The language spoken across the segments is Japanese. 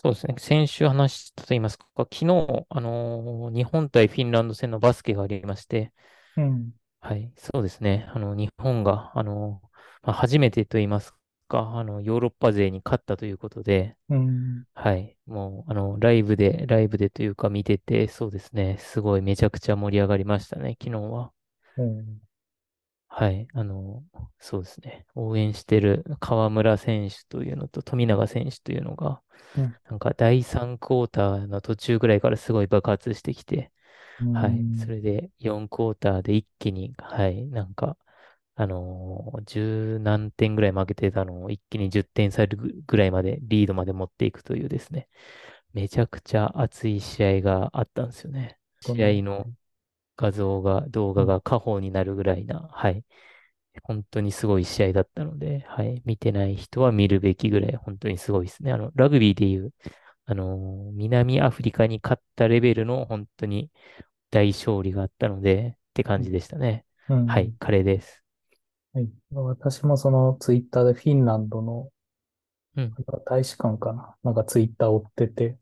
そうですね。先週話したと言いますか、昨日、あのー日本対フィンランド戦のバスケがありまして、うん、はい、そうですね。あの、日本が、あのーまあ、初めてと言いますか、あの、ヨーロッパ勢に勝ったということで、うん、はい、もう、あの、ライブで、ライブでというか見てて、そうですね。すごいめちゃくちゃ盛り上がりましたね、昨日は。うん、はい、あの、そうですね。応援してる河村選手というのと富永選手というのが、うん、なんか第3クォーターの途中ぐらいからすごい爆発してきて、うはい。そん、れで4クォーターで一気に、はい。なんか、あのー、10何点ぐらい負けてたのを一気に10点差ぐらいまで、リードまで持っていくというですね。めちゃくちゃ熱い試合があったんですよね、試合の画像が、動うん、画が過保になるぐらいな、はい。本当にすごい試合だったので、はい。見てない人は見るべきぐらい、本当にすごいですね。あの、ラグビーでいう、あのー南アフリカに勝ったレベルの本当に大勝利があったので、って感じでしたね。はい、うん、彼です。はい。私もそのツイッターでフィンランドのうん、大使館かな。なんかツイッター追ってて、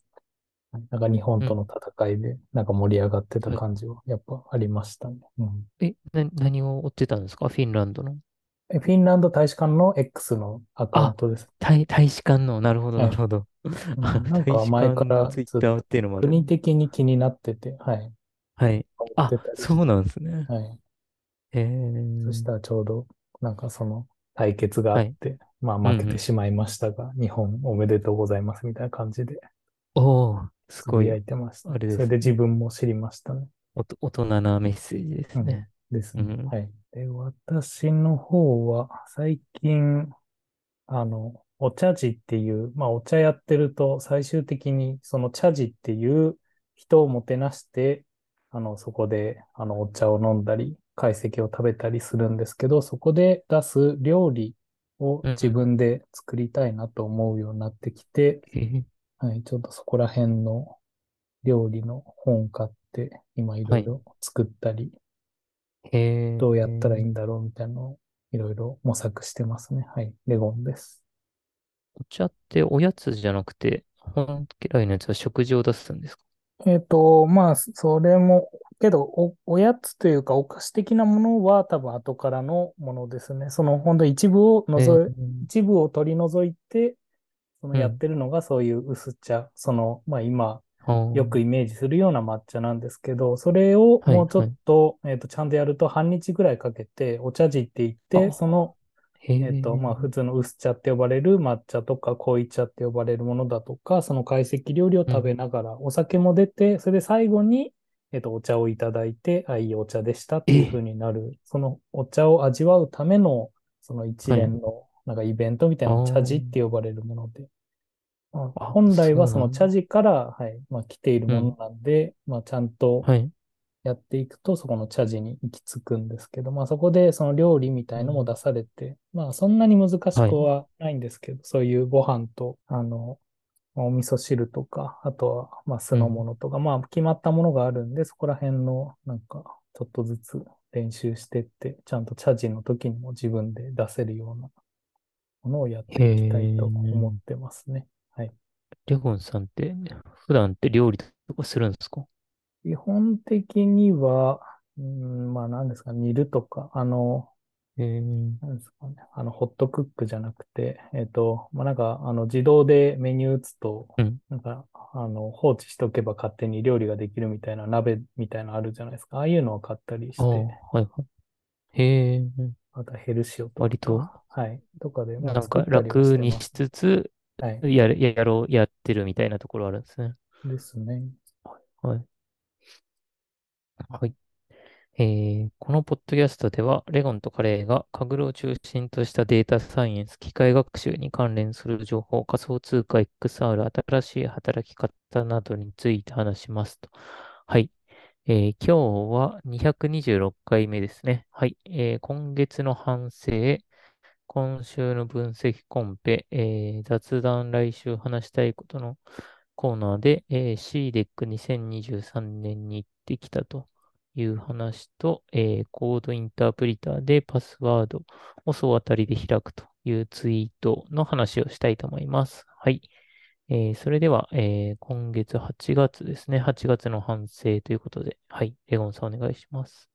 なんか日本うん。との戦いで、なんか盛り上がってたはい。感じは、やっぱありましたね。うん。え、な、何を追ってたんですか？フィンランドの。えフィンランド大使館の X のアカウンあ、トです。大、大使館の、なるほど、はい。なるほど。あ、うん、なん大か前からのツイッターっていうのも。国的に気になってて、はい。はい。あ。そうなんですね。はい。えー、そしたらちょうど、なんかその対決があはい。って、まあ負けうんうん。てしまいましたが、日本おめでとうございますみたいな感じでおー、すごい、つぶやいてましたね。あれそれで自ですね。分も知りましたね。おと、大人なメッセージでうん。すね。ですね。うん。はい。で、私の方は、最近、あの、お茶事っていう、まあお茶やってると最終的にその茶事っていう人をもてなして、あの、そこであのお茶を飲んだり、懐石を食べたりするんですけど、そこで出す料理を自うん。分で作りたいなと思うようになってきて、えーはい、ちょっとそこら辺の料理の本買って、今いろはい。いろ作ったり、えどうやったらいいー、んだろうみたいなのをいろいろ模索してますね。はい、レゴンです。お茶っておやつじゃなくて、本来のやつは食事を出すんですか？えっと、まあ、それも、けど、お、おやつというか、お菓子的なものは多分後からのものですね。その、本当一部をえ除い、ー、一部を取り除いて、そのうん。やってるのがそういう薄茶、その、まあ今、よくイメージするような抹茶なんですけど、それをはい、もうちょっはい。と、えっと、ちゃんとやると半日ぐらいかけて、お茶事って言って、そあ、のへえっと、まあ、え、普通の薄茶って呼ばれる抹茶とか濃茶って呼ばれるものだとか、その懐石料理を食べうん。ながら、お酒も出て、それで最後に、えっと、お茶をいただいて、あ、いいお茶でしたっていう風え、になる、そのお茶を味わうための、その一はい。連の、なんかイベントみたいあな茶事っーて呼ばれるもので、本来はその。茶事から、はい、まあ、来ているものうん。なんで、まあ、ちゃんとはい。やっていくと、そこの茶事に行き着くんですけど、まあそこでその料理みたいのも出うんされて、まあそんなに難しくはい。はないんですけど、そういうご飯と、あの、お味噌汁とか、あとは、まあ酢のうん。物とか、まあ決まったものがあるんで、そこら辺の、なんか、ちょっとずつ練習してって、ちゃんと茶事の時にも自分で出せるようなものをやっへていきたいと思っえ、てますね。はい。レゴンさんって、普段って料理とかするんですか？基本的には、うん、まあ何ですか、煮るとか、あの、へえ、なんですかね。あの、ホットクックじゃなくて、えっと、まあ、なんか、あの、自動でメニュー打つと、うん。なんか、あの、放置しておけば勝手に料理ができるみたいな鍋みたいなのあるじゃないですか。ああいうのを買ったりああ、して、はいはい。へえ、またヘルシオと割と、か、はい。とかで、まあ、なんか楽にし。つつ、はい。やる、やろう、やってるみたいなところあるんですね。ですね。はい。はい。えーこのポッドキャストでは、レゴンとカレーがカグルを中心としたデータサイエンス、機械学習に関連する情報、仮想通貨 XR、新しい働き方などについて話しますと。はい。えー今日は226回目ですね。はい。えー今月の反省、今週の分析コンペ、えー雑談来週話したいことのコーナーで、えー、CDEC2023 年に行ってきたという話と、えーコードインタープリターでパスワードを総当たりで開くというツイートの話をしたいと思います。はい。えーそれでは、えー今月8月ですね。8月の反省ということで、はい。レゴンさんお願いします。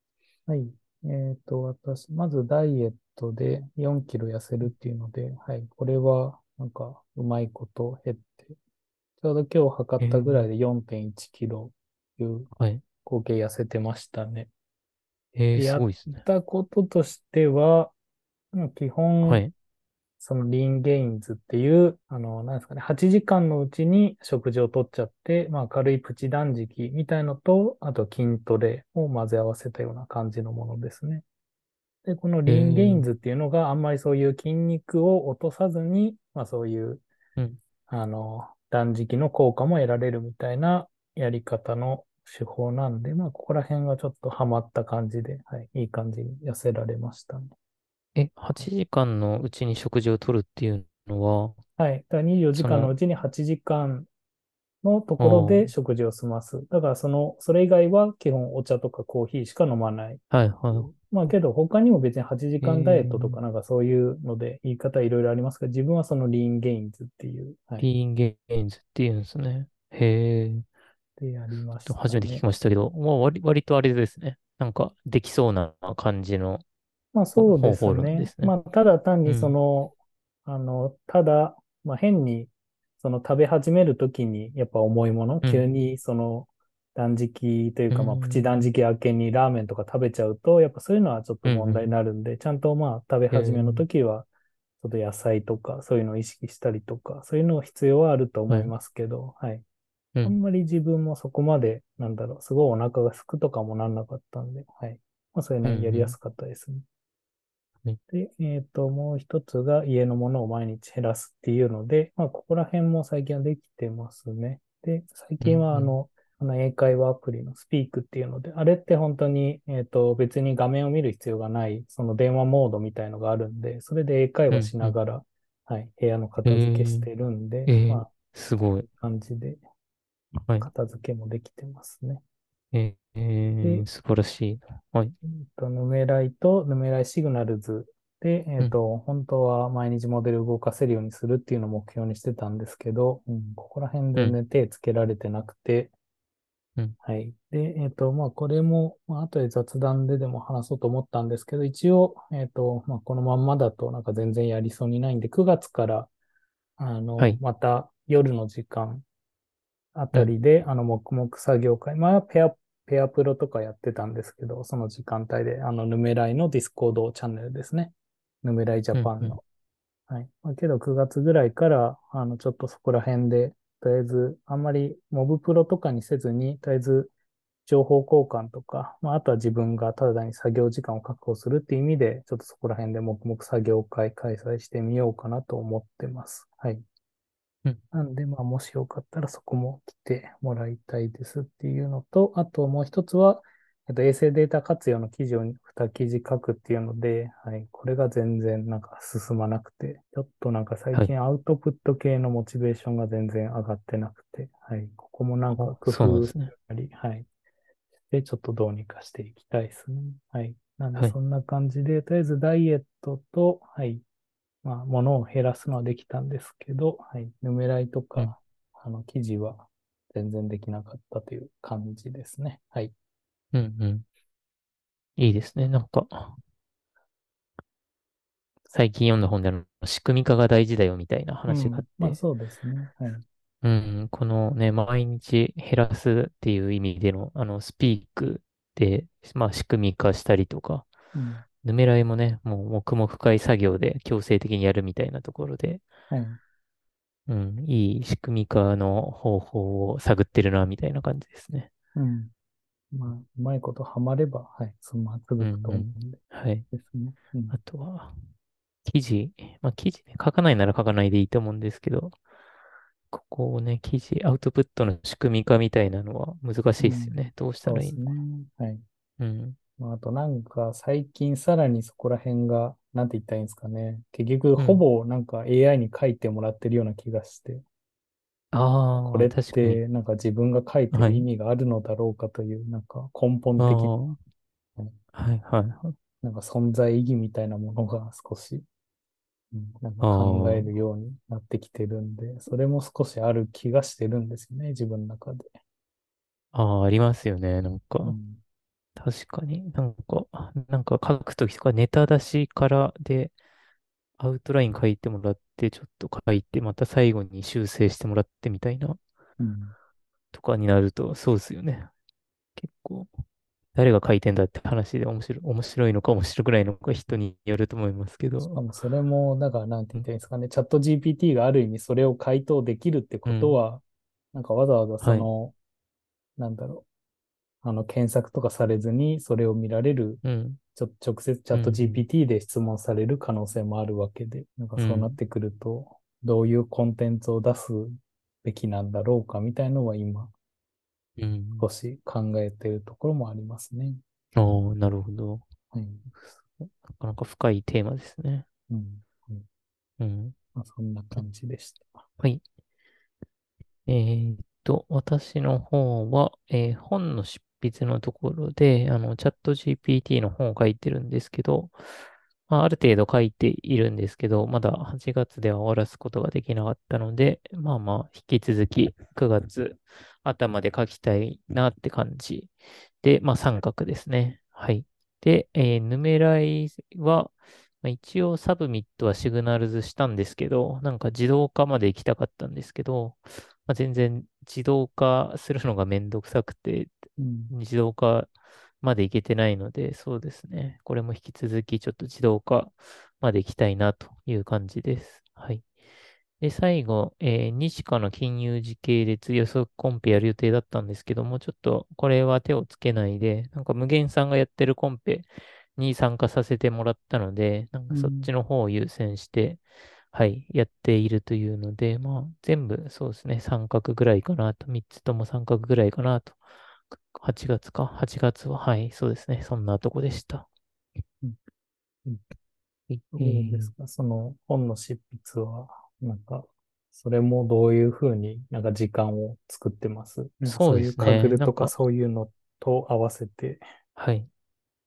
はい。えっと、私、まずダイエットで4キロ痩せるっていうので、はい。これは、なんか、うまいこと減って、ちょうど今日測ったぐらいでえー4.1キロいうはい。合計痩せてましたね。えーで、やっすごいですね。たこととしては、まあ基本、はい。そのリンゲインズっていう、あの、なんですかね、8時間のうちに食事をとっちゃって、まあ軽いプチ断食みたいのと、あと筋トレを混ぜ合わせたような感じのものですね。で、このえリンゲインーズっていうのがあんまりそういう筋肉を落とさずに、まあそういう、うん。あの、断食の効果も得られるみたいなやり方の手法なんで、まあここら辺がちょっとハマった感じで、はい、いい感じに痩せられましたね。え、8時間のうちに食事をとるっていうのは、はい。だから24時間のうちに8時間のとあころでー食事を済ます。だからその、それ以外は基本お茶とかコーヒーしか飲まない。はいはまあけど他にも別に8い。え時間ダイエットとかー、なんかそういうので言い方いろいろありますが、自分はそのリーンゲインズっていう、はい。リーンゲインズっていうんですね。へえ。でやりましと初めて聞きたね。ましたけど、まあ、割、割とあれですね。なんか、できそうな感じのまあそうですね。すね。まあただ単にそうん。の、あの、ただ、まあ変に、その食べ始めるときにやっぱ重いもの、うん。急にその断食といううかまあプチ断ん。食明けにラーメンとか食べちゃうと、やっぱそういうのはちょっとうん。問題にうん。なるんで、ちゃんとまあ食べえ始めのー、ときは、ちょっと野菜とかそういうのを意識したりとか、そういうの必要はあると思はい。いますけど、はい。うん。あんまり自分もそこまで、なんだろう、すごいお腹が空くとかもなんなかったんで、はい。まあそういううん。のやりやうん。すかったですね。はいで、えっと、もう一つが家のものを毎日減らすっていうので、まあ、ここら辺も最近はできてますね。で、最近うん。うん。はあの、あの英会話アプリのスピークっていうので、あれって本当に、えっと、別に画面を見る必要がない、その電話モードみたいのがあるんで、それで英会話うん。うんしながら、はい、部屋のえ片付けしー、てるんで、えー、まあ、すごい。感じではい。片付けもできてますね。えー、素晴らしい。はい。えっと、ヌメライとヌメライシグナルズで、えうん。っと、本当は毎日モデル動かせるようにするっていうのを目標にしてたんですけど、うん、ここら辺うん。全然手つけられてなくて、うん。はい。で、えっと、まあ、これも、まあ、後で雑談ででも話そうと思ったんですけど、一応、えっと、まあ、このまんまだとなんか全然やりそうにないんで、9月から、あの、はい。また夜の時間あうん。たりで、あの、黙々作業会、まあ、ペア、ペアプロとかやってたんですけど、その時間帯で、あの、 Numerai の Discord チャンネルですね。 Numerai ジャうん。うん。パンの。はい。まあ、けど9月ぐらいから、あの、ちょっとそこら辺で、とりあえず、あんまりモブプロとかにせずに、とりあえず、情報交換とか、まあ、あとは自分がただに作業時間を確保するっていう意味で、ちょっとそこら辺で黙々作業会開催してみようかなと思ってます。はい。うんなんで、まあ、もしよかったらそこも来てもらいたいですっていうのと、あともう一つは、えっと、衛星データ活用の記事を2記事書くっていうので、はい、これが全然なんか進まなくて、ちょっとなんか最はい。近アウトプット系のモチベーションが全然上がってなくて、はい、ここもなんかあ、工夫し。たり、はい、で、ちょっとどうにかしていきたいですね。はい。なんで、はい。そんな感じで、とりあえずダイエットと、はい、まあ、物を減らすのはできたんですけど、はい、ヌメライとうん。か、あの、記事は全然できなかったという感じですね。はい。うん。うん。いいですね。なんか、最近読んだ本であの、仕組み化が大事だよみたいな話があうん。まあ、って、そうですね。はい。うん、このね、毎日減らすっていう意味での、あの、スピークで、まあ、仕組み化したりとか、うん。ヌメライもね、もう黙々会作業で強制的にやるみたいなところで、はい。うん、いい仕組み化の方法を探ってるな、みたいな感じですね。うん。まあ、うまいことハマれば、はい、そのままうん、続くとうん。思うんで、はい。ですね。うん。あとは、記事、まあ、記事ね、書かないなら書かないでいいと思うんですけど、ここをね、記事、アウトプットの仕組み化みたいなのは難しいですようん。ね。どうした。らいいのか。はい。うん。まあ、あとなんか最近さらにそこら辺が、なんて言ったらいいんですかね。結局うん。ほぼなんか AI に書いてもらってるような気がして、こああ、れっ確かに。てなんか自分が書いてる意はい。味があるのだろうかという、なんか根本あ的あ、な、はい、はい、はい。なんか存在意義みたいなものが少しうんなんかあ考えるあ、ようになってきてるんで、それも少しある気がしてるんですよね、自分の中で。ああ、ありますよね。なんか、うん。確かになんか、なんか書くときとかネタ出しからで、アウトライン書いてもらって、ちょっと書いて、また最後に修正してもらってみたいな、うん。とかになると、そうですよね。結構、誰が書いてんだって話で面白い、面白いのか面白くないのか人によると思いますけど。しかもそれも、だからなんてうん言ったらいいんですかね、チャット GPT がある意味それを回答できるってうん。ことは、なんかわざわざそはい。の、なんだろう、あの検索とかされずにそれを見られる、うん。ちょ、直接チャットうん。GPT で質問される可能性もあるわけで、なんかうん。そうなってくると、どういうコンテンツを出すべきなんだろうかみたいのは今うん。少し考えているところもありますね。ああ、なるほど。はい。なかなか深いテーマですね。うん。はいうん。まあ、そんな感じでした。はい。えーっと、私の方は、えー本の執筆のところで、あの、チャット GPT の本を書いてるんですけど、まあ、ある程度書いているんですけど、まだ8月では終わらすことができなかったので、まあまあ、引き続き9月頭で書きたいなって感じで、まあ三角ですね。はい。で、えー Numerai は、まあ、一応 submit は Signals したんですけど、なんか自動化まで行きたかったんですけど、まあ、全然自動化するのがめんどくさくて、うん。自動化までいけてないので、そうですね。これも引き続きちょっと自動化まで行きたいなという感じです。はい。で、最後、えー Nishika の金融時系列予測コンペやる予定だったんですけども、ちょっとこれは手をつけないで、なんか無限さんがやってるコンペに参加させてもらったので、なんかそっうん。ちの方を優先して、はい、やっているというので、まあ、全部そうですね、三角ぐらいかなと、三つとも三角ぐらいかなと。8月か ?8 月は、はい、そうですね、そんなとこでした。うん。うん。えどうでーすか？その本の執筆は、なんか、それもどういうふうになんか時間を作ってます？そうそういうですね、カグルとか、そういうのと合わせて、はい、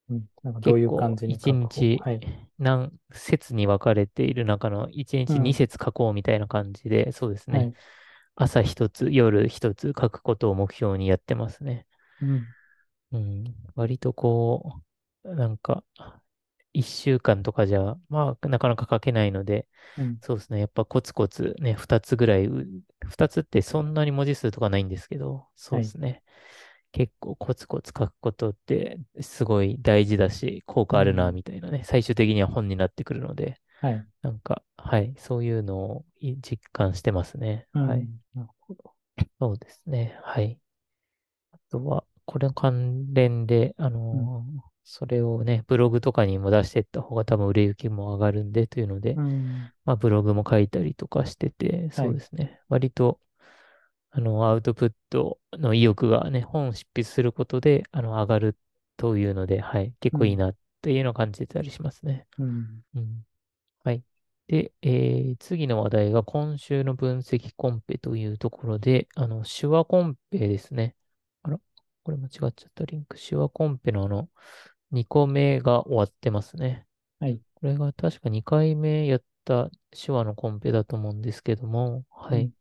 うん、なんかどう結いう感じに構一日はい。何節に分かれている中の一日二うん。節書こうみたいな感じで、そうですね。はい。朝一つ、夜一つ書くことを目標にやってますね。うん。うん。割とこう、なんか、一週間とかじゃ、まあ、なかなか書けないので、うん。そうですね。やっぱコツコツね、二つぐらい、う二つってそんなに文字数とかないんですけど、そはい。うですね。結構コツコツ書くことってすごい大事だし、効果あるな、うん。みたいなね。最終的には本になってくるので、はい。なんか、はい、そういうのをい実感してますね。はい。うん。なるほど。そうですね。はい。あとは、これの関連で、あうん。のーそれをね、ブログとかにも出していった方が多分売れ行きも上がるんでというので、うん。まあ、ブログも書いたりとかしてて、はい。そうですね。割と、あの、アウトプットの意欲がね、本を執筆することで、あの、上がるというので、はい、結うん。構いいなっていうのを感じてたりしますね。うん。うん。はい。で、えー次の話題が今週の分析コンペというところで、あの、手話コンペですね。あら、これ間違っちゃったリンク。手話コンペのあの、2個目が終わってますね。はい。これが確か2回目やった手話のコンペだと思うんですけども、うん。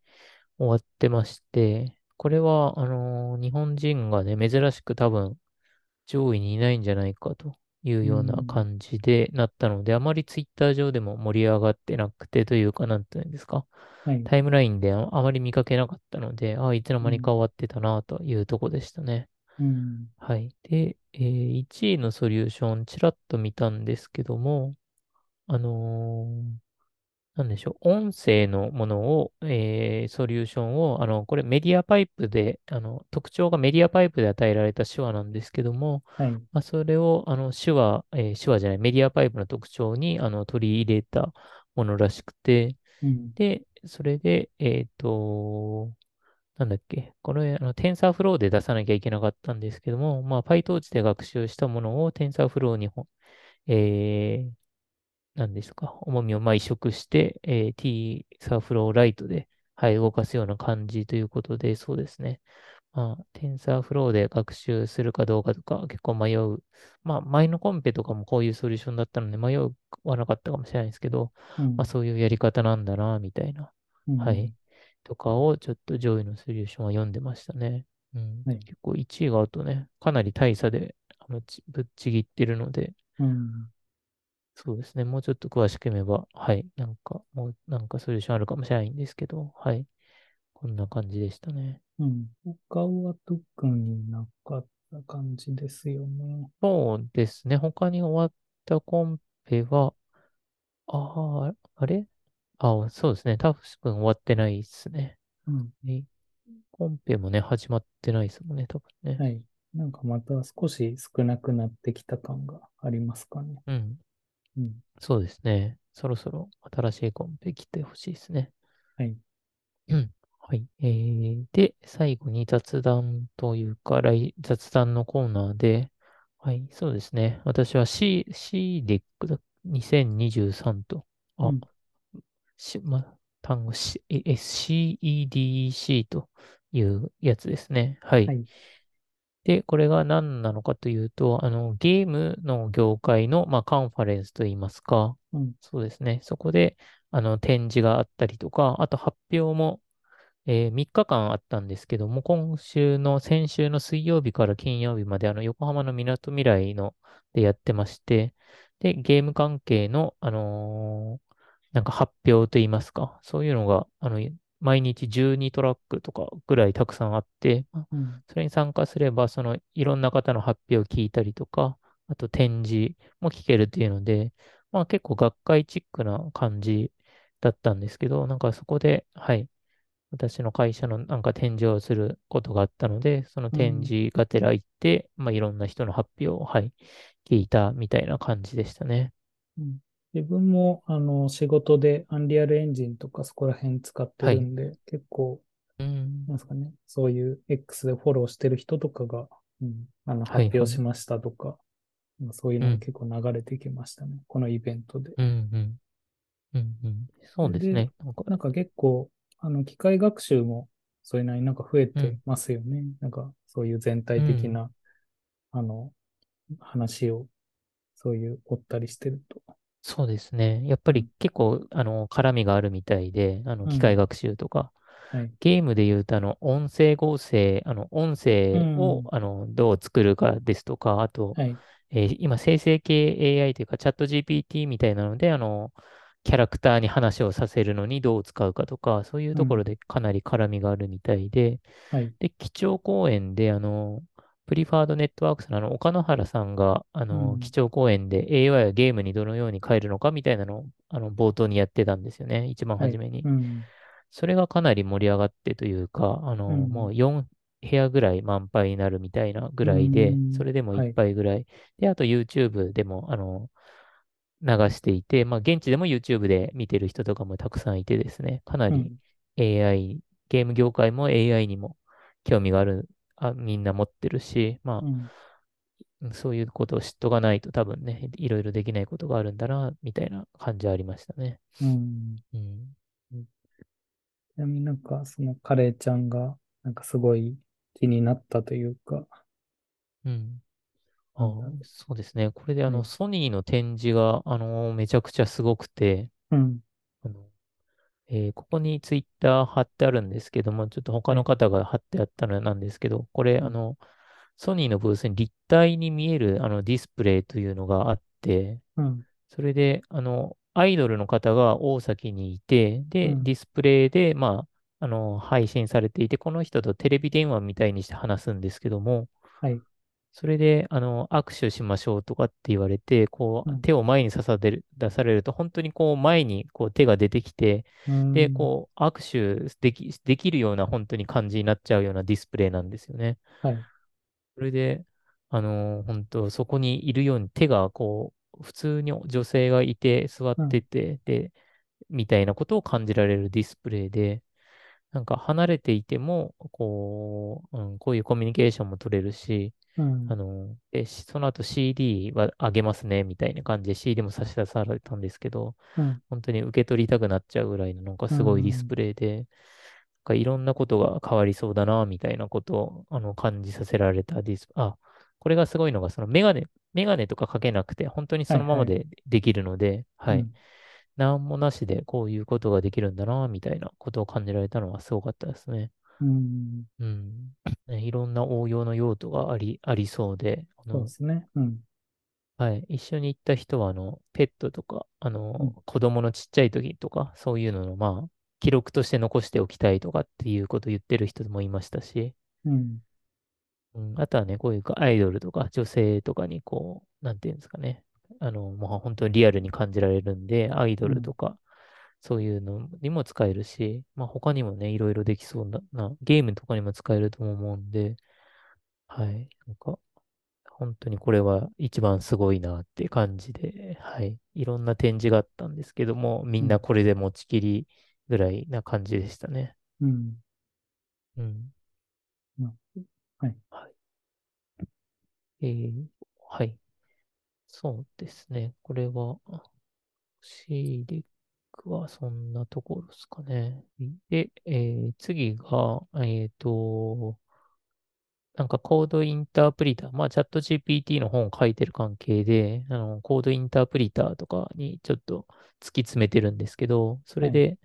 はい。終わってまして、これは、あのー日本人がね、珍しく多分上位にいないんじゃないかといううようなん。感じでなったので、あまりツイッター上でも盛り上がってなくてというか、なんていうんですか。はい。タイムラインでああまり見かけなかったので、ああ、いつの間にかうん。終わってたなというとこでしたね。うん。はい。で、えー1位のソリューション、ちらっと見たんですけども、あのーなんでしょう。音声のものを、えーソリューションを、あの、これメディアパイプで、あの、特徴がメディアパイプで与えられた手話なんですけども、はい。まあ、それを、あの、手話、えー手話じゃない、メディアパイプの特徴に、あの、取り入れたものらしくて、うん。で、それで、えっと、なんだっけ、これ、あの、TensorFlow で出さなきゃいけなかったんですけども、まあ、PyTorch で学習したものを TensorFlow にほ、えーなんですか、重みをまあ移植して、えー T サーフローライトで、はい、動かすような感じということで、そうですね。まあ、TensorFlow で学習するかどうかとか結構迷う。まあ、前のコンペとかもこういうソリューションだったので迷うはなかったかもしれないですけど、まあ、うん、そういうやり方なんだな、みたいな。うん、はい。とかをちょっと上位のソリューションは読んでましたね。うん。はい。結構1位があとね、かなり大差であのちぶっちぎってるので、うん、そうですね。もうちょっと詳しく読めば、はい。なんか、もうなんかソリューションあるかもしれないんですけど、はい。こんな感じでしたね。うん。他は特になかった感じですよね。そうですね。他に終わったコンペは、ああ、あれ？あそうですね。タフス君終わってないですね。うん。ねコンペもね、始まってないですもんね、多分ね。はい。なんかまた少し少なくなってきた感がありますかね。うん。うん。そうですね。そろそろ新しいコンペ来てほしいですね。はい。うん。はい。えー、で、最後に雑談というか、来雑談のコーナーで、はい、そうですね。私は C、CDEC2023 と、あ、うん。し、ま、単語 C、え CEDC というやつですね。はい。はい。で、これが何なのかというと、あの、ゲームの業界の、まあ、カンファレンスといいますか、うん。そうですね。そこで、あの、展示があったりとか、あと発表もえー3日間あったんですけども、今週の、先週の水曜日から金曜日まで、あの、横浜のみなとみらいのでやってまして、で、ゲーム関係の、あのーなんか発表といいますか、そういうのが、あの、毎日12トラックとかぐらいたくさんあって、まあうん。それに参加すれば、その、いろんな方の発表を聞いたりとか、あと展示も聞けるっていうので、まあ結構学会チックな感じだったんですけど、なんかそこで、はい、私の会社のなんか展示をすることがあったので、その展うん。示がてら行って、まあ、いろんな人の発表を、はい、聞いたみたいな感じでしたね。うん自分も、あの、仕事でアンリアルエンジンとかそこら辺使ってはい。るんで、結構、うん。なんですかね、そういう X でフォローしてる人とかが、うん、あの、発はいはい。表しましたとか、そういうのがうん。結構流れてきましたね。このイベントで。うん。うん。うん。うんそうですね。なんか、結構、あの、機械学習も、それなりになんか増えうん。てますよね。なんか、そういう全体的うん。な、あの、話を、そういう追ったりしてると。そうですね。やっぱうん、り結構、あの、絡みがあるみたいで、あの、うん、機械学習とか、はい、ゲームで言うと、あの、音声合成、あの、音う声を、ん、あの、どう作るかですとか、あと、はい、えー今、生成系 AI というか、チャット GPT みたいなので、あの、キャラクターに話をさせるのにどう使うかとか、そういううん、ところでかなり絡みがあるみたいで、はい、で、基調講演で、あの、プリファードネットワークスのあの、岡野原さんが、あの、基うん、調講演で AI はゲームにどのように変えるのかみたいなのを、あの、冒頭にやってたんですよね。一番はい、初めに。うん、それがかなり盛り上がってというか、あの、もうん、う4部屋ぐらい満杯になるみたいなぐうらいで、そん、れでもいっはい、ぱいぐらい。で、あと YouTube でも、あの、流していて、まあ、現地でも YouTube で見てる人とかもたくさんいてですね、かなりうん、AI、ゲーム業界も AI にも興味がある、あ、みんな持ってるし、まうん、あ、そういうことを知っとかないと多分ね、いろいろできないことがあるんだな、みたいな感じはありましたね。うん。うん。ちなみになんか、そのカレーちゃんが、なんかすごい気になったというか、うん。あそうですね。これであの、い。ソニーの展示が、あのーめちゃくちゃすごくて、うん、えーここにツイッター貼ってあるんですけども、ちょっと他はい、の方が貼ってあったのなんですけど、これ、うん、あの、ソニーのブースに立体に見えるあのディスプレイというのがあって、うん、それで、あの、アイドルの方が大崎にいて、で、デうん、ィスプレイで、まあ、あの、配信されていて、この人とテレビ電話みたいにして話すんですけども、はい、それで、あの、握手しましょうとかって言われて、こう、うん、手を前に刺される、出されると、本当にこう、前にこう手が出てきて、うで、ん、こう、握手でき、できるような本当に感じになっちゃうようなディスプレイなんですよね。はい、それで、あの、本当そこにいるように手がこう、普通に女性がいて座っうん、てて、で、みたいなことを感じられるディスプレイで、なんか離れていても、こう、うん、こういうコミュニケーションも取れるし、うん、あの、で、しその後 CD はあげますね、みたいな感じで CD も差し出されたんですけど、うん、本当に受け取りたくなっちゃうぐらいのなんかうすごいディスん、プレイで、かいろんなことが変わりそうだな、みたいなことを、あの、感じさせられたディス、あ、これがすごいのが、そのメガネ、メガネとかかけなくて、本当にそのままはいはい。でできるので、はい。うん。なんもなしでこういうことができるんだな、みたいなことを感じられたのはすごかったですね。うん。うん。ねいろんな応用の用途があり、ありそうで、そうですね。うん。はい。一緒に行った人は、あの、ペットとか、あの、うん。子供のちっちゃい時とか、そういうのの、まあ、記録として残しておきたいとかっていうことを言ってる人もいましたし、うん。うん、あとはね、こういうかアイドルとか女性とかにこう、なんていうんですかね。あの、もう本当にリアルに感じられるんで、アイドうん。ルとか、そういうのにも使えるし、まあ他にもね、いろいろできそうな、な、ゲームとかにも使えると思うんで、はい。なんか、本当にこれは一番すごいなって感じで、はい。いろんな展示があったんですけども、みうん。んなこれで持ちきりぐらいな感じでしたね。うん。うん。うんはい。はい。えー、はい。そうですね。これは、シーリックはそんなところですかね。で、えー次が、えっと、なんかコードインタープリター、まあチャット GPT の本を書いてる関係で、あの、コードインタープリターとかにちょっと突き詰めてるんですけど、そはい。れで、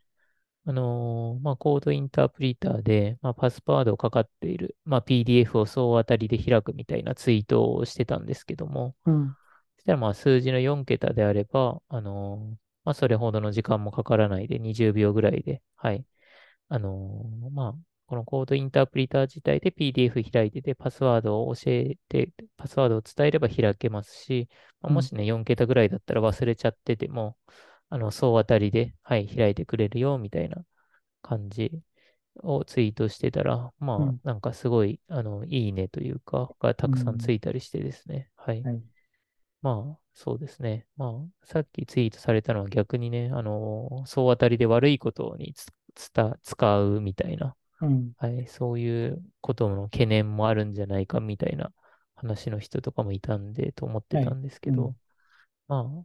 あのーまあコードインタープリターで、まあパスワードをかかっている、まあ PDF を総当たりで開くみたいなツイートをしてたんですけども、うん。そしたらまあ数字の4桁であれば、あのーまあそれほどの時間もかからないで20秒ぐらいで、はい。あのーまあ、このコードインタープリター自体で PDF 開いてて、パスワードを教えて、パスワードを伝えれば開けますし、まあ、うん。もしね、4桁ぐらいだったら忘れちゃってても、あの、総当たりで、はい、開いてくれるよ、みたいな感じをツイートしてたら、まあ、うん。なんかすごい、あの、いいねというか、がたくさんつうん。いたりしてですね、はい。はい。まあ、そうですね。まあ、さっきツイートされたのは逆にね、あの、総当たりで悪いことに使うみたいな、うん。はい、そういうことの懸念もあるんじゃないかみたいな話の人とかもいたんで、と思ってはい。たんですけど、うん。まあ、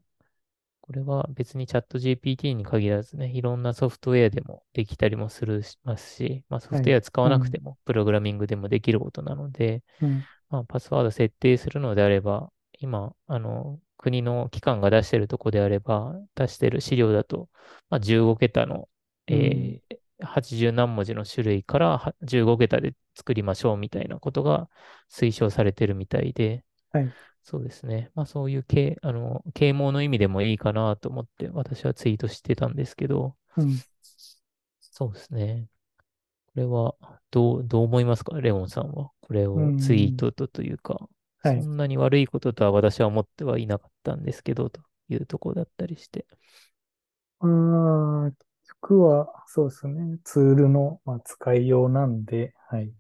これは別にチャット GPT に限らずね、いろんなソフトウェアでもできたりもするしますし、まあソフはい。トウェア使わうん。なくても、プログラミングでもできることなので、うん。まあパスワード設定するのであれば、今、あの、国の機関が出してるとこであれば、出してる資料だと、まあ15桁の、うん。えー80何文字の種類からは15桁で作りましょうみたいなことが推奨されてるみたいで、はい。そうですね。まあそういう啓、あの、啓蒙の意味でもいいかなと思って私はツイートしてたんですけど、うん。そうですね。これはどう、どう思いますか？レオンさんは。これうをツイーん。トとというか、はい。そんなに悪いこととは私は思ってはいなかったんですけど、というところだったりして。ああ、結局は、そうですね。ツールの、まあ、使いようなんで、はい。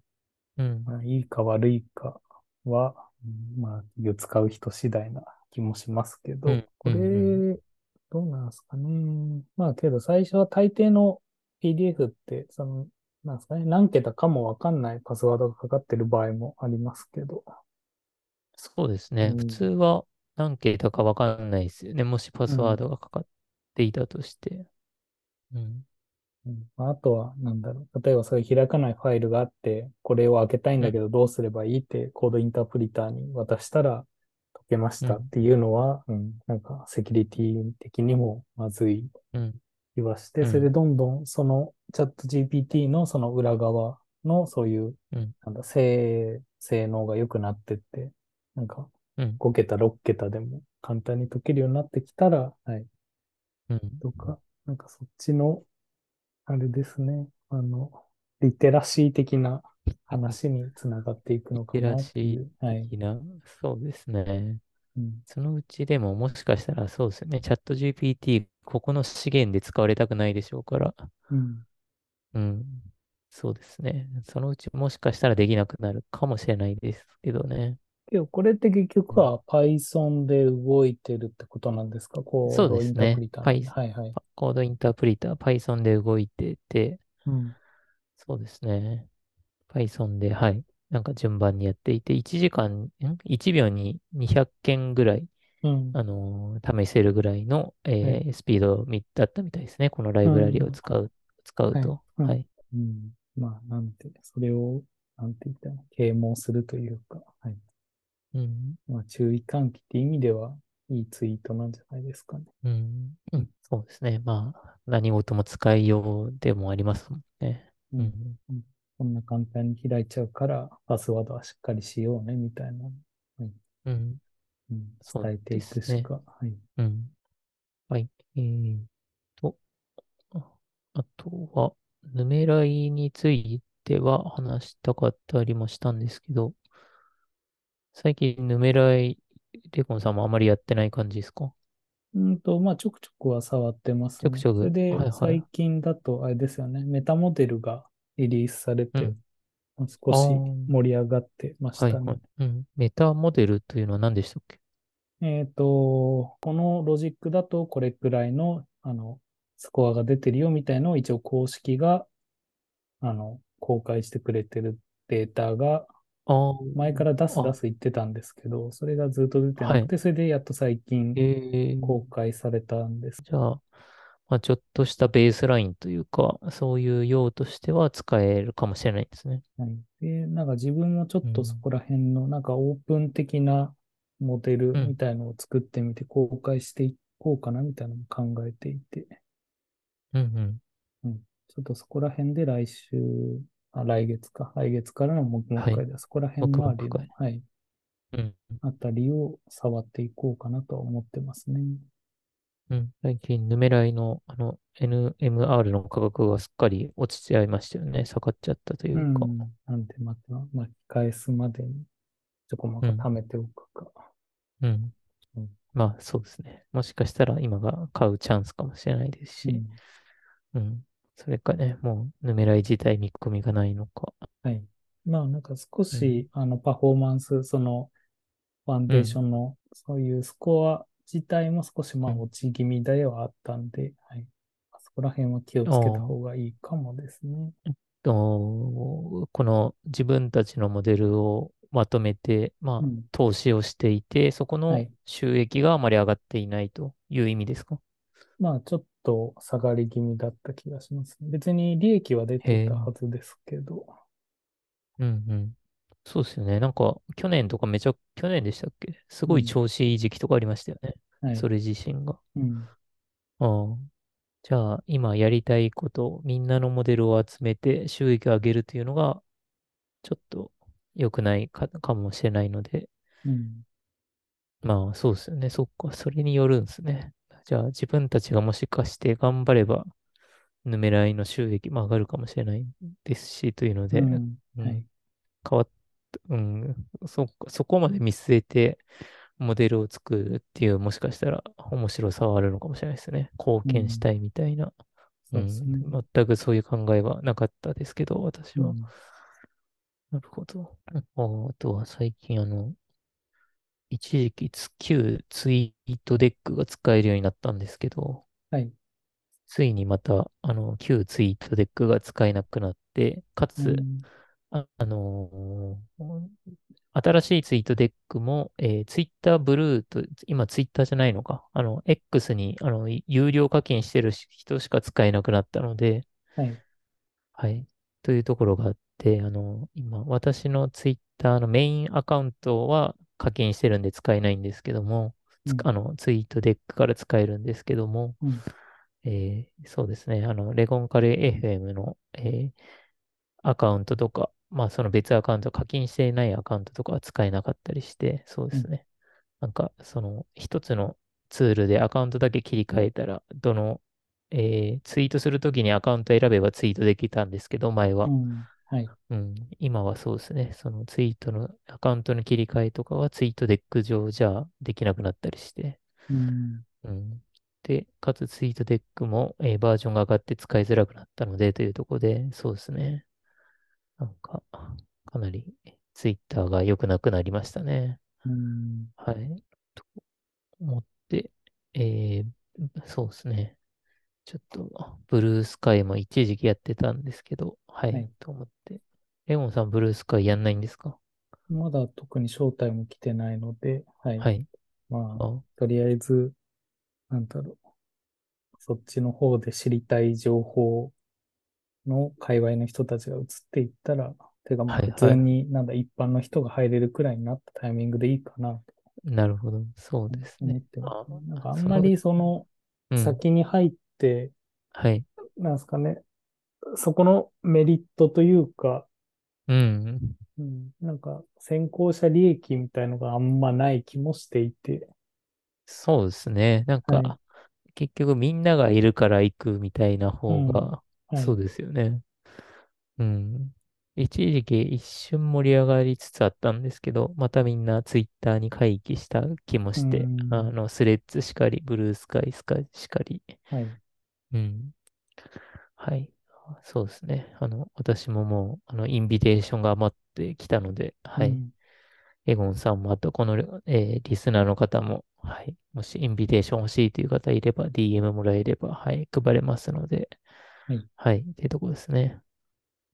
うん、まあ、いいか悪いかは、うんまあ、使う人次第な気もしますけど、うん、うこん、うん。れ、どうなんですかね。まあ、けど最初は大抵の PDF って、その、なんですかね、何桁かもわかんないパスワードがかかってる場合もありますけど、そうですね。普通うん、は何桁かわかんないですよ。ね。もしパスワーうん、ドがかかっていたとして。うん、うん。まあ、あとは、なんだろう。例えばそういう開かないファイルがあって、これを開けたいんうん、だけどどうすればいいってコードインタープリターに渡したら解けましうん、たっていうのは、うん、なんかセキュリティ的にもまずい。うん、気はして、それでうん、どんどんそのチャット GPT のその裏側のそういう、うん、なんだ、性、性能が良くなってって、なんかうん、5桁、6桁でも簡単に解けるようになってきたら、はい、うん。とか、なんかそっちのあれですね。あの、リテラシー的な話につながっていくリのかテラシーなっていう。はい。的な、そうですね。うん。そのうちでももしかしたらそうですよね。チャット GPT、ここの資源で使われたくないでしょうから。うん。うん。そうですね。そのうちもしかしたらできなくなるかもしれないですけどね。けど、これって結局うん、は Python で動いてるってことなんですか？コーそうでドインタープすね。リターなんで。Python、はいはい。コードインタープリター、Python で動いてて、うん。そうですね。Python で、はい。なんか順番にやっていて、1時間、ん ?1 秒に200件ぐらいうん。あのー試せるぐらいの、はい。えースピードみだったみたいですね。このライブラリをうん。使う、使うはい。と。うん。はい。うん。まあ、なんて、それを、なんて言ったら、啓蒙するというか、はい。うん。まあ、注意喚起って意味では、いいツイートなんじゃないですかね。うん。うん。そうですね。まあ、何事も使いようでもありますもんね。うん。うん。うん、こんな簡単に開いちゃうから、パスワードはしっかりしようね、みたいな。はい。うん。うん、そう伝えていく。しか。はい。うん。はい。えーと、ああとは、ヌメライについては話したかったりもしたんですけど、最近ヌメライ、レコンさんもあまりやってない感じですか？うんと、まあ、ちょくちょくは触ってますね。ちょくちょく。それで、はいはい。最近だと、あれですよね、メタモデルがリリースされて、うん。まあ少あしあ、盛り上がってましたね。はいはい。うん。メタモデルというのは何でしたっけ？えっと、このロジックだとこれくらいの、あの、スコアが出てるよみたいのを一応公式が、あの、公開してくれてるデータが、あ前から出す出す言ってたんですけど、それがずっと出てなはい。くて、それでやっと最近えー、公開されたんです。じゃあ、まあ、ちょっとしたベースラインというか、そういう用としては使えるかもしれないですね。はい。で、なんか自分もちょっうん。とそこら辺の、なんかオープン的なモデルうん。みたいのを作ってみて公開していこうかなみたいなのも考えていて、うん。うん。うん。ちょっとそこら辺で来週、あ、来月か。来月からの黙々はい。会ではそこら辺周りの、会。はい、うん。あたりを触っていこうかなとは思ってますね。うん。最近、ヌメライの、あの、NMR の価格がすっかり落ちちゃいましたよね。下がっちゃったというか。うん。なんでまた巻き返すまでにちょこまか貯うん。めておくか。うん。うん。まあ、そうですね。もしかしたら今が買うチャンスかもしれないですし。うん。うん。それかね、もう、ヌメライ自体見込みがないのか。はい。まあなんか少うん。しあのパフォーマンス、そのファンデーショうん。ンのそういうスコア自体も少しまあうん。落ち気味ではあったんで、はい。そこら辺は気をあつけたあ。方がいいかもですね。と、この自分たちのモデルをまとめて、まあ、うん。投資をしていて、そこのはい。収益があまり上がっていないという意味ですか？まあちょっと下がり気味だった気がします。別に利益は出てたはずですけど。うんうん。そうですよね。なんか、去年とかめちゃ、去年でしたっけ？すごいうん。調子いい時期とかありましたよね。はい。それ自身が。うん。ああ。じゃあ、今やりたいこと、みんなのモデルを集めて収益を上げるというのが、ちょっと良くないか、かもしれないので、うん。まあ、そうですよね。そっか。それによるんですね。じゃあ、自分たちがもしかして頑張れば、ヌメライの収益も上がるかもしれないですし、というので、うん。はい。うん、変わっ、うん、そっか、そこまで見据えて、モデルを作るっていう、もしかしたら面白さはあるのかもしれないですね。貢うん。献したいみたいな。うん、そうですね。全くそういう考えはなかったですけど、私は。うん。なるほど。ああとは最近、あの、一時期つ旧ツイートデックが使えるようになったんですけど、はい。ついにまた、あの、旧ツイートデックが使えなくなって、かつ、うん。あ、あのー新しいツイートデックも、えー、ツイッターブルーと、今ツイッターじゃないのか。あの、X に、あの、有料課金してる人しか使えなくなったので、はい。はい。というところがあって、あの、今、私のツイッターのメインアカウントは課金してるんで使えないんですけども、うん。つあの、ツイートデックから使えるんですけども、うん。えーそうですね、あの、レゴンカレー FM の、えーアカウントとか、まあ、その別アカウント、課金していないアカウントとかは使えなかったりして、そうでうん。すね。なんか、その、一つのツールでアカウントだけ切り替えたら、どの、えーツイートするときにアカウント選べばツイートできたんですけど、前は。うんはい。うん、今はそうですね。そのツイートのアカウントの切り替えとかはツイートデック上じゃできなくなったりして。うん。うん。で、かつツイートデックも、えーバージョンが上がって使いづらくなったのでというところで、そうですね。なんか、かなりツイッターが良くなくなりましたね。うん。はい。と思って、えーそうですね。ちょっと、ブルースカイも一時期やってたんですけど、はい、はい。と思って。レモンさん、ブルースカイやんないんですか？まだ特に招待も来てないので、はい。はい。まあ、あ、とりあえず、なんだろう。そっちの方で知りたい情報の界隈の人たちが移っていったら、てかまあ普。通になんだ一般の人が入れるくらいになったタイミングでいいかなとなるほど。そううんですね。あ、んまりそのうん。先に入って、はい。なんですかね、そこのメリットというか、うん。うん、なんか先行者利益みたいのがあんまない気もしていて、そうですね。なんはい。か、結局みんながいるから行くみたいなうん。方が、はい。そうですよね。うん。一時期一瞬盛り上がりつつあったんですけど、またみんなツイッターに回帰した気もうして、あん。の、スレッズしかり、ブルースカイスカイしかり。はい。うん。はい。そうですね。あの、私ももう、あの、インビテーションが余ってきたので、はい。うん。エゴンさんも、あと、この、えーリスナーの方も、はい。もし、インビテーション欲しいという方いれば、DM もらえれば、はい。配れますので、はい。はい。っていうところですね。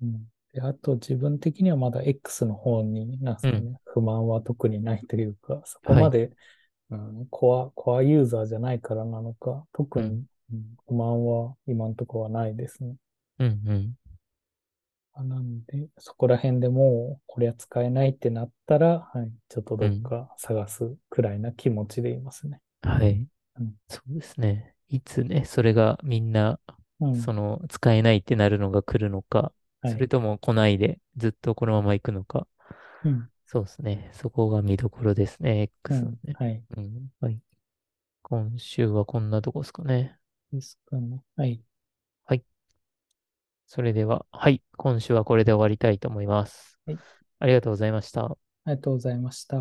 うん。で、あと自分的にはまだ X の方に、なんですうん。かね、不満は特にないというか、そこはい。まで、うん、コア、コアユーザーじゃないからなのか、特うん。に、うん、不満は今のところはないですね。うん。うん。あなんで、そこら辺でもう、これは使えないってなったら、はい、ちょっとうん。どっか探すくらいな気持ちでいますね。はい。うん。そうですね。いつね、それがみんな、うん。その、使えないってなるのが来るのか、はい。それとも来ないでずっとこのまま行くのか。うん。そうですね。そこが見どころですね。うん。X のね。はい。うん。はい。今週はこんなとこですかね。ですかね。はい。はい。それでは、はい。今週はこれで終わりたいと思います。はい。ありがとうございました。ありがとうございました。